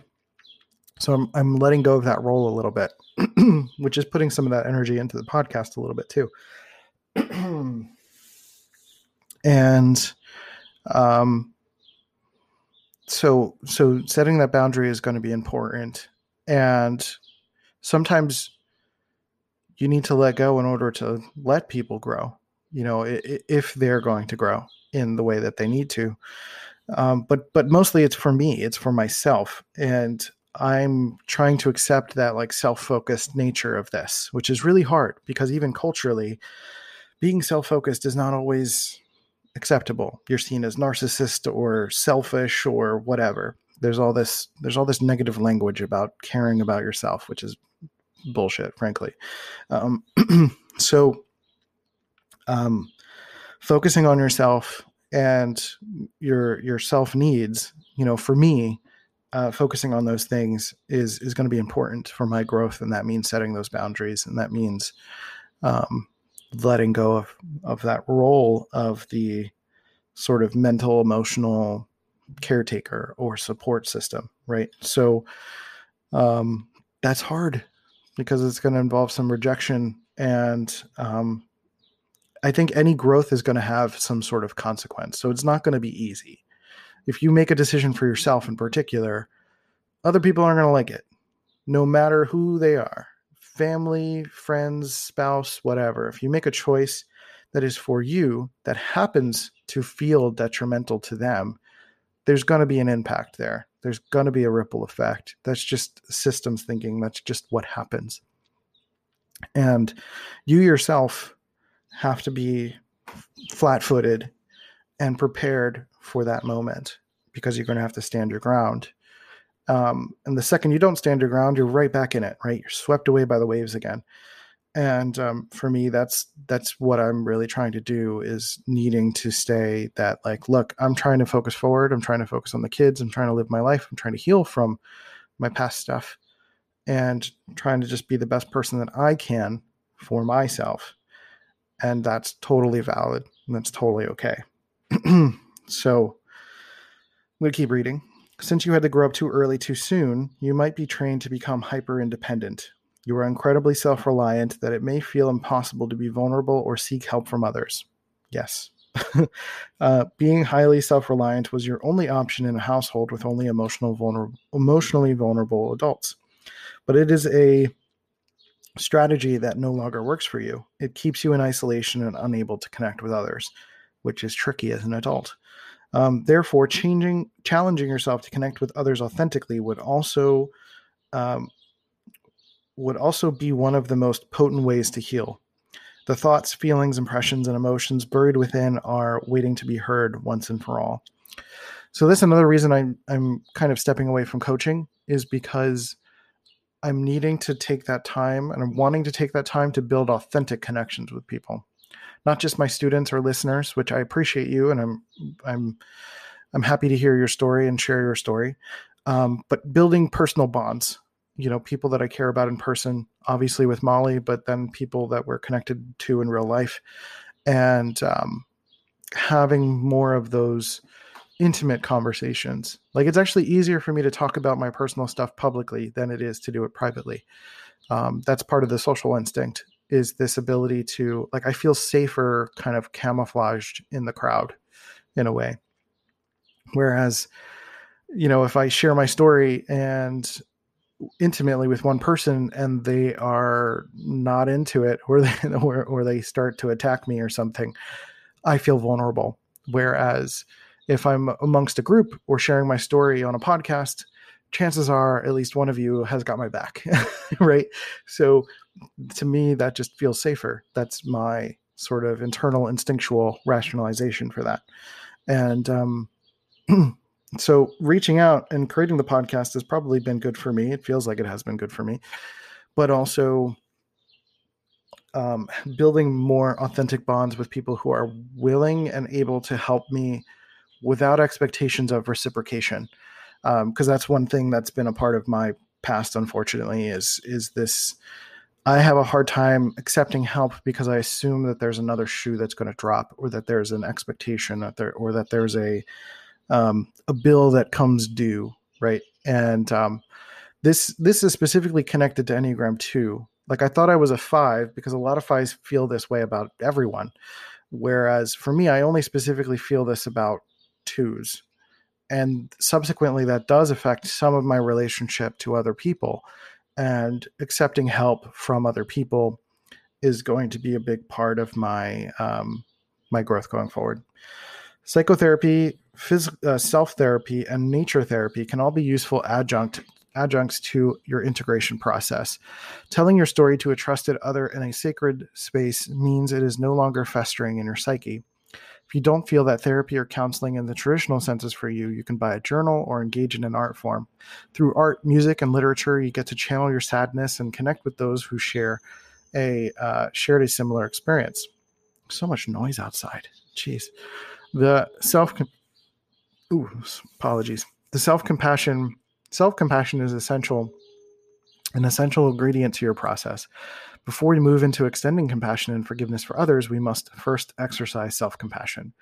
So I'm I'm letting go of that role a little bit, which is putting some of that energy into the podcast a little bit too. and um so so setting that boundary is going to be important and sometimes you need to let go in order to let people grow you know if they're going to grow in the way that they need to. Um, but but mostly it's for me it's for myself and i'm trying to accept that like self-focused nature of this which is really hard because even culturally being self-focused is not always acceptable. You're seen as narcissist or selfish or whatever. There's all this there's all this negative language about caring about yourself which is bullshit, frankly. Um, so, um, focusing on yourself and your your self needs, you know, for me, uh, focusing on those things is is going to be important for my growth, and that means setting those boundaries, and that means um, letting go of of that role of the sort of mental emotional caretaker or support system, right? So um, that's hard because it's going to involve some rejection and um, i think any growth is going to have some sort of consequence so it's not going to be easy. If you make a decision for yourself in particular other people aren't going to like it no matter who they are family friends spouse whatever. If you make a choice that is for you that happens to feel detrimental to them there's going to be an impact there there's going to be a ripple effect. That's just systems thinking. That's just what happens. And you yourself have to be flat footed and prepared for that moment because you're going to have to stand your ground. Um, and the second you don't stand your ground, you're right back in it, right? You're swept away by the waves again. And um, for me, that's that's what I'm really trying to do is needing to stay that like, look, I'm trying to focus forward. I'm trying to focus on the kids. I'm trying to live my life. I'm trying to heal from my past stuff, and trying to just be the best person that I can for myself. And that's totally valid. And that's totally okay. so I'm going to keep reading. Since you had to grow up too early too soon, you might be trained to become hyper independent. You are incredibly self reliant that it may feel impossible to be vulnerable or seek help from others. Yes. uh, being highly self reliant was your only option in a household with only emotional vulner- emotionally vulnerable adults. But it is a strategy that no longer works for you. It keeps you in isolation and unable to connect with others, which is tricky as an adult. Um, therefore, changing, challenging yourself to connect with others authentically would also um, would also be one of the most potent ways to heal. The thoughts, feelings, impressions, and emotions buried within are waiting to be heard once and for all. So that's another reason I'm I'm kind of stepping away from coaching is because I'm needing to take that time and I'm wanting to take that time to build authentic connections with people not just my students or listeners, which I appreciate you and I'm I'm I'm happy to hear your story and share your story. Um, but building personal bonds, you know, people that I care about in person, obviously with Molly, but then people that we're connected to in real life, and um, having more of those intimate conversations. Like it's actually easier for me to talk about my personal stuff publicly than it is to do it privately. Um, that's part of the social instinct is this ability to like I feel safer kind of camouflaged in the crowd in a way. Whereas, you know, if I share my story and intimately with one person and they are not into it or they or, or they start to attack me or something, I feel vulnerable. Whereas if I'm amongst a group or sharing my story on a podcast, chances are at least one of you has got my back right? So to me that just feels safer. That's my sort of internal instinctual rationalization for that. And um, so reaching out and creating the podcast has probably been good for me. It feels like it has been good for me. But also um, building more authentic bonds with people who are willing and able to help me without expectations of reciprocation. Because um, that's one thing that's been a part of my past unfortunately is is this i have a hard time accepting help because i assume that there's another shoe that's going to drop or that there's an expectation that there or that there's a um, a bill that comes due right? And um, this this is specifically connected to enneagram 2 like i thought i was a 5 because a lot of fives feel this way about everyone. Whereas for me i only specifically feel this about twos. And subsequently that does affect some of my relationship to other people. And accepting help from other people is going to be a big part of my um, my growth going forward psychotherapy phys- uh, self therapy and nature therapy can all be useful adjunct adjuncts to your integration process. Telling your story to a trusted other in a sacred space means it is no longer festering in your psyche. If you don't feel that therapy or counseling in the traditional sense is for you, you can buy a journal or engage in an art form. Through art, music, and literature, you get to channel your sadness and connect with those who share a uh, shared a similar experience. So much noise outside. Jeez. The self Ooh, apologies. The self-compassion self-compassion is essential an essential ingredient to your process. Before we move into extending compassion and forgiveness for others, we must first exercise self compassion.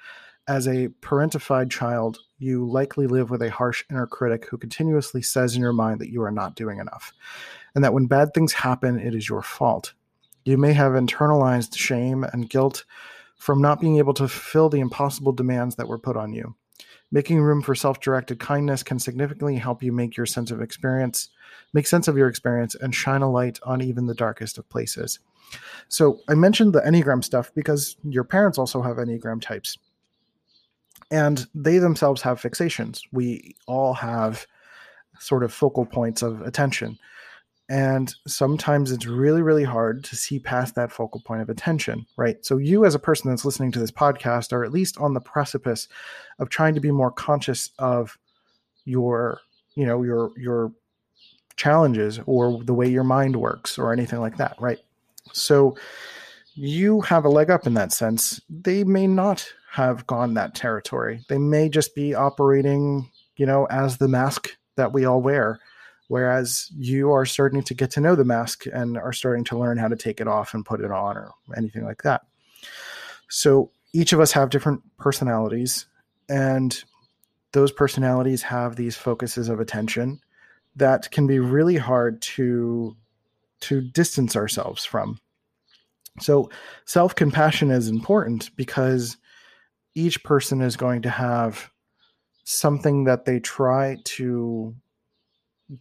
As a parentified child, you likely live with a harsh inner critic who continuously says in your mind that you are not doing enough, and that when bad things happen, it is your fault. You may have internalized shame and guilt from not being able to fulfill the impossible demands that were put on you. Making room for self-directed kindness can significantly help you make your sense of experience, make sense of your experience, and shine a light on even the darkest of places. So I mentioned the Enneagram stuff because your parents also have Enneagram types. And they themselves have fixations. We all have sort of focal points of attention. And sometimes it's really, really hard to see past that focal point of attention, right? So, you as a person that's listening to this podcast are at least on the precipice of trying to be more conscious of your, you know, your, your challenges or the way your mind works or anything like that, right? So, you have a leg up in that sense. They may not have gone that territory. They may just be operating, you know, as the mask that we all wear whereas you are starting to get to know the mask and are starting to learn how to take it off and put it on or anything like that. So each of us have different personalities and those personalities have these focuses of attention that can be really hard to to distance ourselves from. So self-compassion is important because each person is going to have something that they try to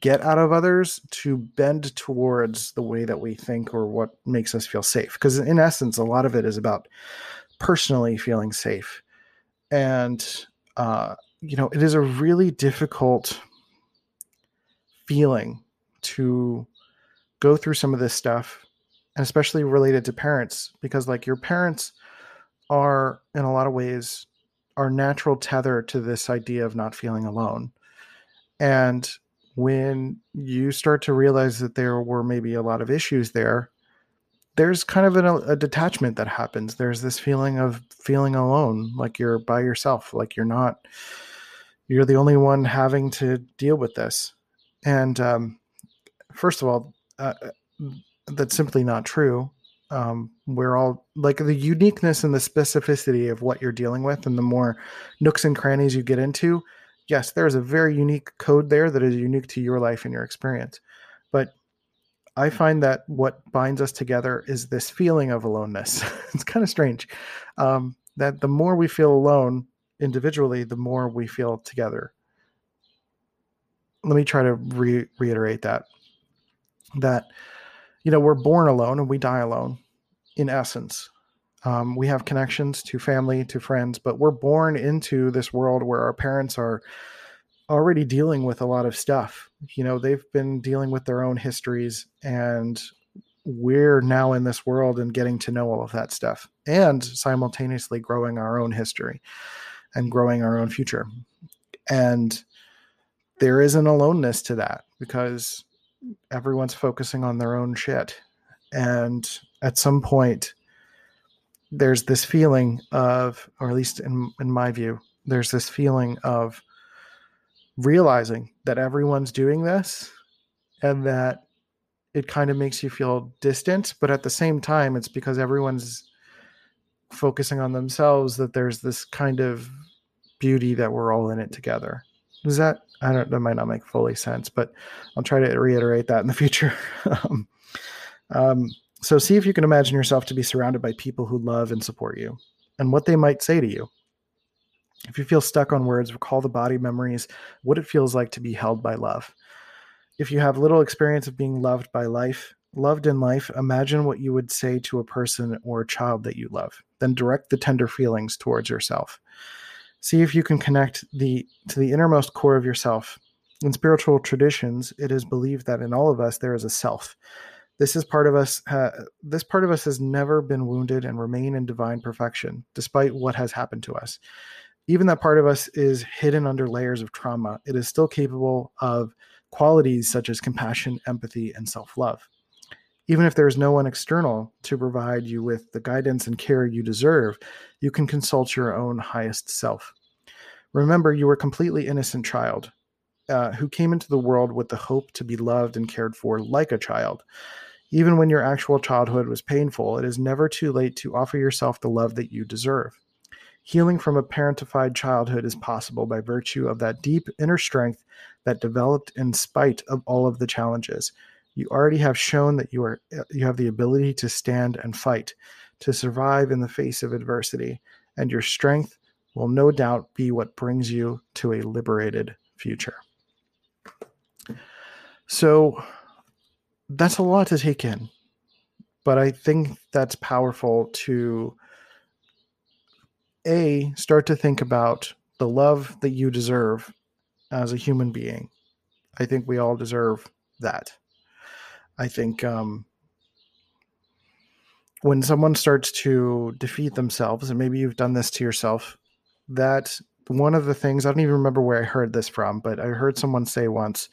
get out of others to bend towards the way that we think or what makes us feel safe. Because in essence, a lot of it is about personally feeling safe. And, uh, you know, it is a really difficult feeling to go through some of this stuff, and especially related to parents, because like your parents are, in a lot of ways, our natural tether to this idea of not feeling alone. And when you start to realize that there were maybe a lot of issues there, there's kind of an, a detachment that happens. There's this feeling of feeling alone, like you're by yourself, like you're not, you're the only one having to deal with this. And um, first of all, uh, uh that's simply not true. Um, we're all like the uniqueness and the specificity of what you're dealing with, and the more nooks and crannies you get into, yes, there is a very unique code there that is unique to your life and your experience. But I find that what binds us together is this feeling of aloneness. it's kind of strange um, that the more we feel alone individually, the more we feel together. Let me try to re- reiterate that. That, you know, we're born alone and we die alone in essence. Um, we have connections to family, to friends, but we're born into this world where our parents are already dealing with a lot of stuff. You know, they've been dealing with their own histories, and we're now in this world and getting to know all of that stuff and simultaneously growing our own history and growing our own future. And there is an aloneness to that because everyone's focusing on their own shit. And at some point, there's this feeling of, or at least in, in my view, there's this feeling of realizing that everyone's doing this and that it kind of makes you feel distant, but at the same time, it's because everyone's focusing on themselves that there's this kind of beauty that we're all in it together. Does that, I don't, that might not make fully sense, but I'll try to reiterate that in the future. um, um, so see if you can imagine yourself to be surrounded by people who love and support you and what they might say to you. If you feel stuck on words, recall the body memories, what it feels like to be held by love. If you have little experience of being loved by life, loved in life, imagine what you would say to a person or a child that you love. Then direct the tender feelings towards yourself. See if you can connect the to the innermost core of yourself. In spiritual traditions, it is believed that in all of us there is a self this is part of us. Uh, this part of us has never been wounded and remain in divine perfection, despite what has happened to us. Even that part of us is hidden under layers of trauma. It is still capable of qualities such as compassion, empathy, and self-love. Even if there is no one external to provide you with the guidance and care you deserve, you can consult your own highest self. Remember, you were a completely innocent child uh, who came into the world with the hope to be loved and cared for like a child. Even when your actual childhood was painful, it is never too late to offer yourself the love that you deserve. Healing from a parentified childhood is possible by virtue of that deep inner strength that developed in spite of all of the challenges. You already have shown that you are you have the ability to stand and fight, to survive in the face of adversity, and your strength will no doubt be what brings you to a liberated future. So that's a lot to take in. But I think that's powerful to A, start to think about the love that you deserve as a human being. I think we all deserve that. I think um, when someone starts to defeat themselves, and maybe you've done this to yourself, that one of the things I don't even remember where I heard this from, but I heard someone say once,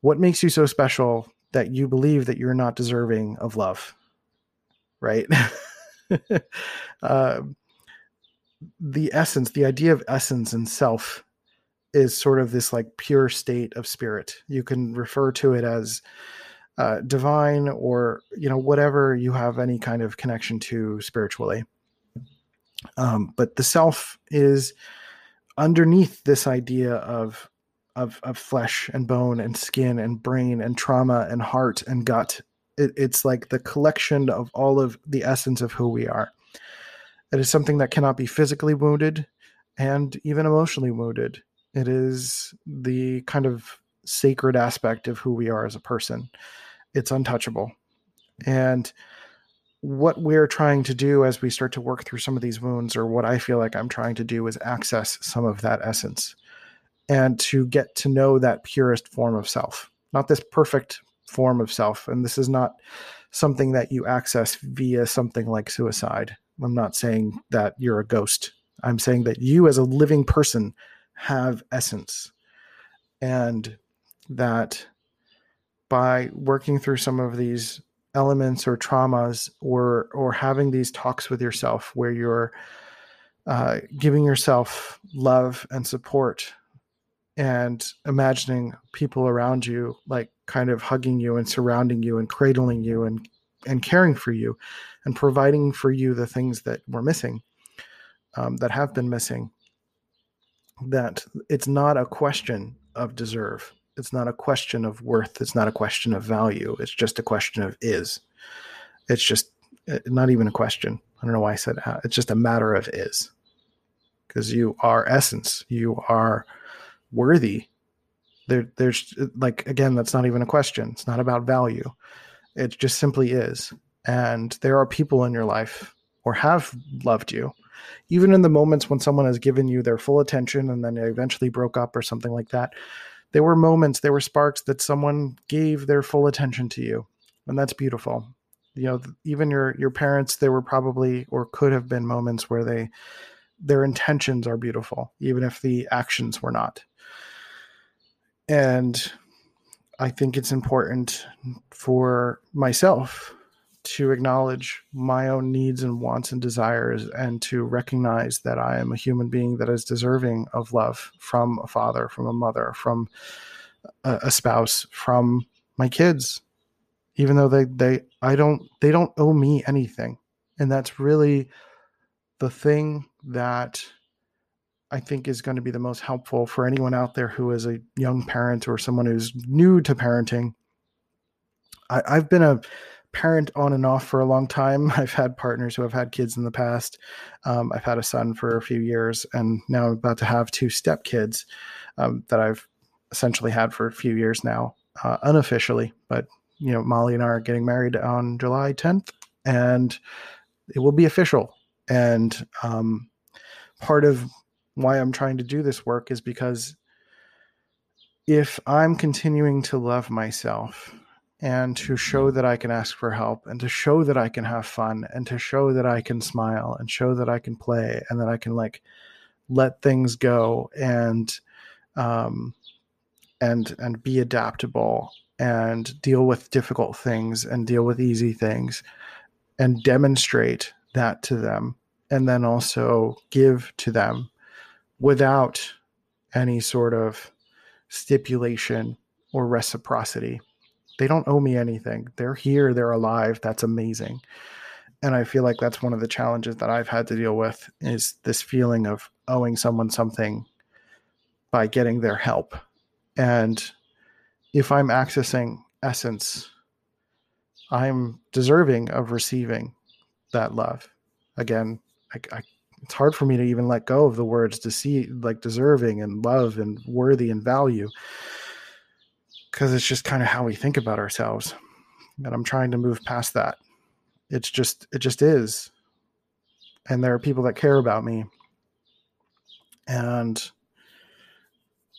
What makes you so special that you believe that you're not deserving of love? Right? uh, the essence, the idea of essence and self is sort of this like pure state of spirit. You can refer to it as uh, divine or you know whatever you have any kind of connection to spiritually. Um, but the self is underneath this idea of of of flesh and bone and skin and brain and trauma and heart and gut. It, it's like the collection of all of the essence of who we are. It is something that cannot be physically wounded and even emotionally wounded. It is the kind of sacred aspect of who we are as a person. It's untouchable. And what we're trying to do as we start to work through some of these wounds, or what I feel like I'm trying to do, is access some of that essence and to get to know that purest form of self, not this perfect form of self. And this is not something that you access via something like suicide. I'm not saying that you're a ghost. I'm saying that you, as a living person, have essence. And that by working through some of these elements or traumas or or having these talks with yourself where you're uh, giving yourself love and support and imagining people around you like kind of hugging you and surrounding you and cradling you and and caring for you and providing for you the things that were missing um, that have been missing that it's not a question of deserve. It's not a question of worth. It's not a question of value. It's just a question of is. It's just eh, not even a question. I don't know why i said that. it's just a matter of is. Because you are essence. You are worthy. There there's like again that's not even a question. It's not about value. It just simply is. And there are people in your life or have loved you even in the moments when someone has given you their full attention and then eventually broke up or something like that. There were moments there were sparks that someone gave their full attention to you and that's beautiful. You know even your your parents there were probably or could have been moments where they their intentions are beautiful even if the actions were not and i think it's important for myself to acknowledge my own needs and wants and desires and to recognize that I am a human being that is deserving of love from a father, from a mother, from a, a spouse, from my kids, even though they, they, I don't, they don't owe me anything. And that's really the thing that I think is going to be the most helpful for anyone out there who is a young parent or someone who's new to parenting. I, I've been a, parent on and off for a long time. I've had partners who have had kids in the past. Um, I've had a son for a few years, and now I'm about to have two step kids um, that I've essentially had for a few years now, uh, unofficially. But you know, Molly and I are getting married on July 10th, and it will be official. And um, part of why I'm trying to do this work is because if I'm continuing to love myself and to show that I can ask for help and to show that I can have fun and to show that I can smile and show that I can play and that I can like let things go and um and and be adaptable and deal with difficult things and deal with easy things and demonstrate that to them and then also give to them without any sort of stipulation or reciprocity they don't owe me anything. They're here, they're alive. That's amazing. And I feel like that's one of the challenges that I've had to deal with is this feeling of owing someone something by getting their help. And if I'm accessing essence, I'm deserving of receiving that love. Again, I, I, it's hard for me to even let go of the words to see like deserving and love and worthy and value because it's just kind of how we think about ourselves. And I'm trying to move past that. It's just, it just is. And there are people that care about me. And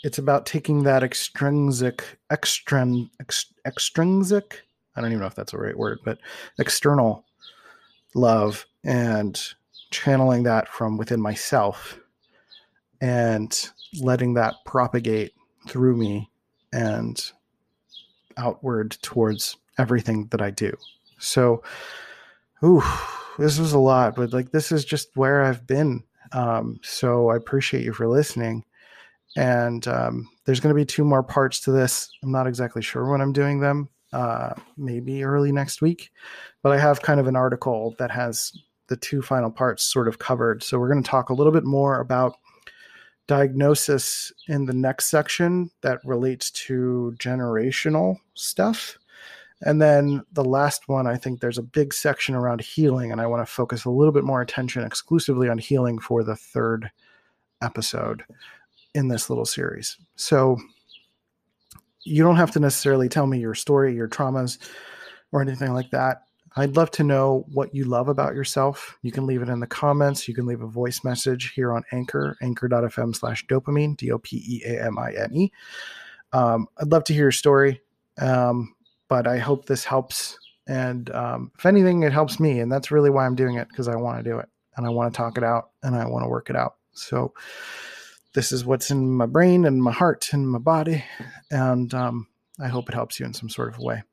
it's about taking that extrinsic, extrin, ex, extrinsic I don't even know if that's a right word, but external love and channeling that from within myself and letting that propagate through me and outward towards everything that I do. So, ooh, this was a lot, but like this is just where I've been. Um, so I appreciate you for listening. And um, there's going to be two more parts to this. I'm not exactly sure when I'm doing them. Uh, maybe early next week, but I have kind of an article that has the two final parts sort of covered. So we're going to talk a little bit more about diagnosis in the next section that relates to generational stuff. And then the last one, I think there's a big section around healing, and I want to focus a little bit more attention exclusively on healing for the third episode in this little series. So you don't have to necessarily tell me your story, your traumas, or anything like that. I'd love to know what you love about yourself. You can leave it in the comments. You can leave a voice message here on Anchor, anchor.fm slash dopeamine, D O P E A M I N E. Um, I'd love to hear your story, um, but I hope this helps. And um, if anything, it helps me. And that's really why I'm doing it because I want to do it and I want to talk it out and I want to work it out. So, this is what's in my brain and my heart and my body. And um, I hope it helps you in some sort of way.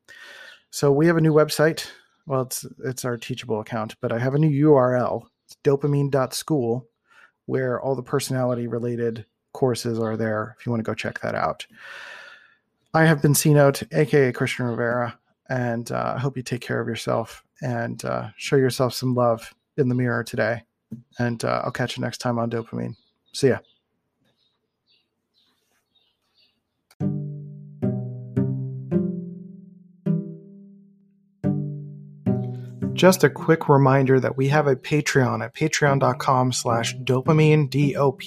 So, we have a new website well, it's it's our teachable account, but I have a new URL. It's dopeamine.school, where all the personality related courses are there if you want to go check that out. I have been C Note, aka Christian Rivera, and uh, I hope you take care of yourself and uh, show yourself some love in the mirror today. And uh, I'll catch you next time on Dopeamine. See ya. Just a quick reminder that we have a Patreon at patreon.com slash dopeamine, D-O-P-E-A-M-I-N-E.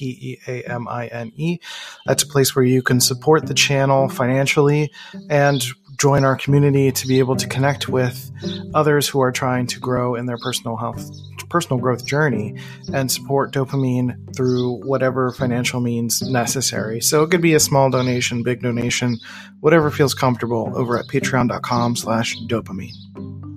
That's a place where you can support the channel financially and join our community to be able to connect with others who are trying to grow in their personal health personal growth journey and support Dopeamine through whatever financial means necessary so it could be a small donation big donation whatever feels comfortable over at patreon.com slash dopeamine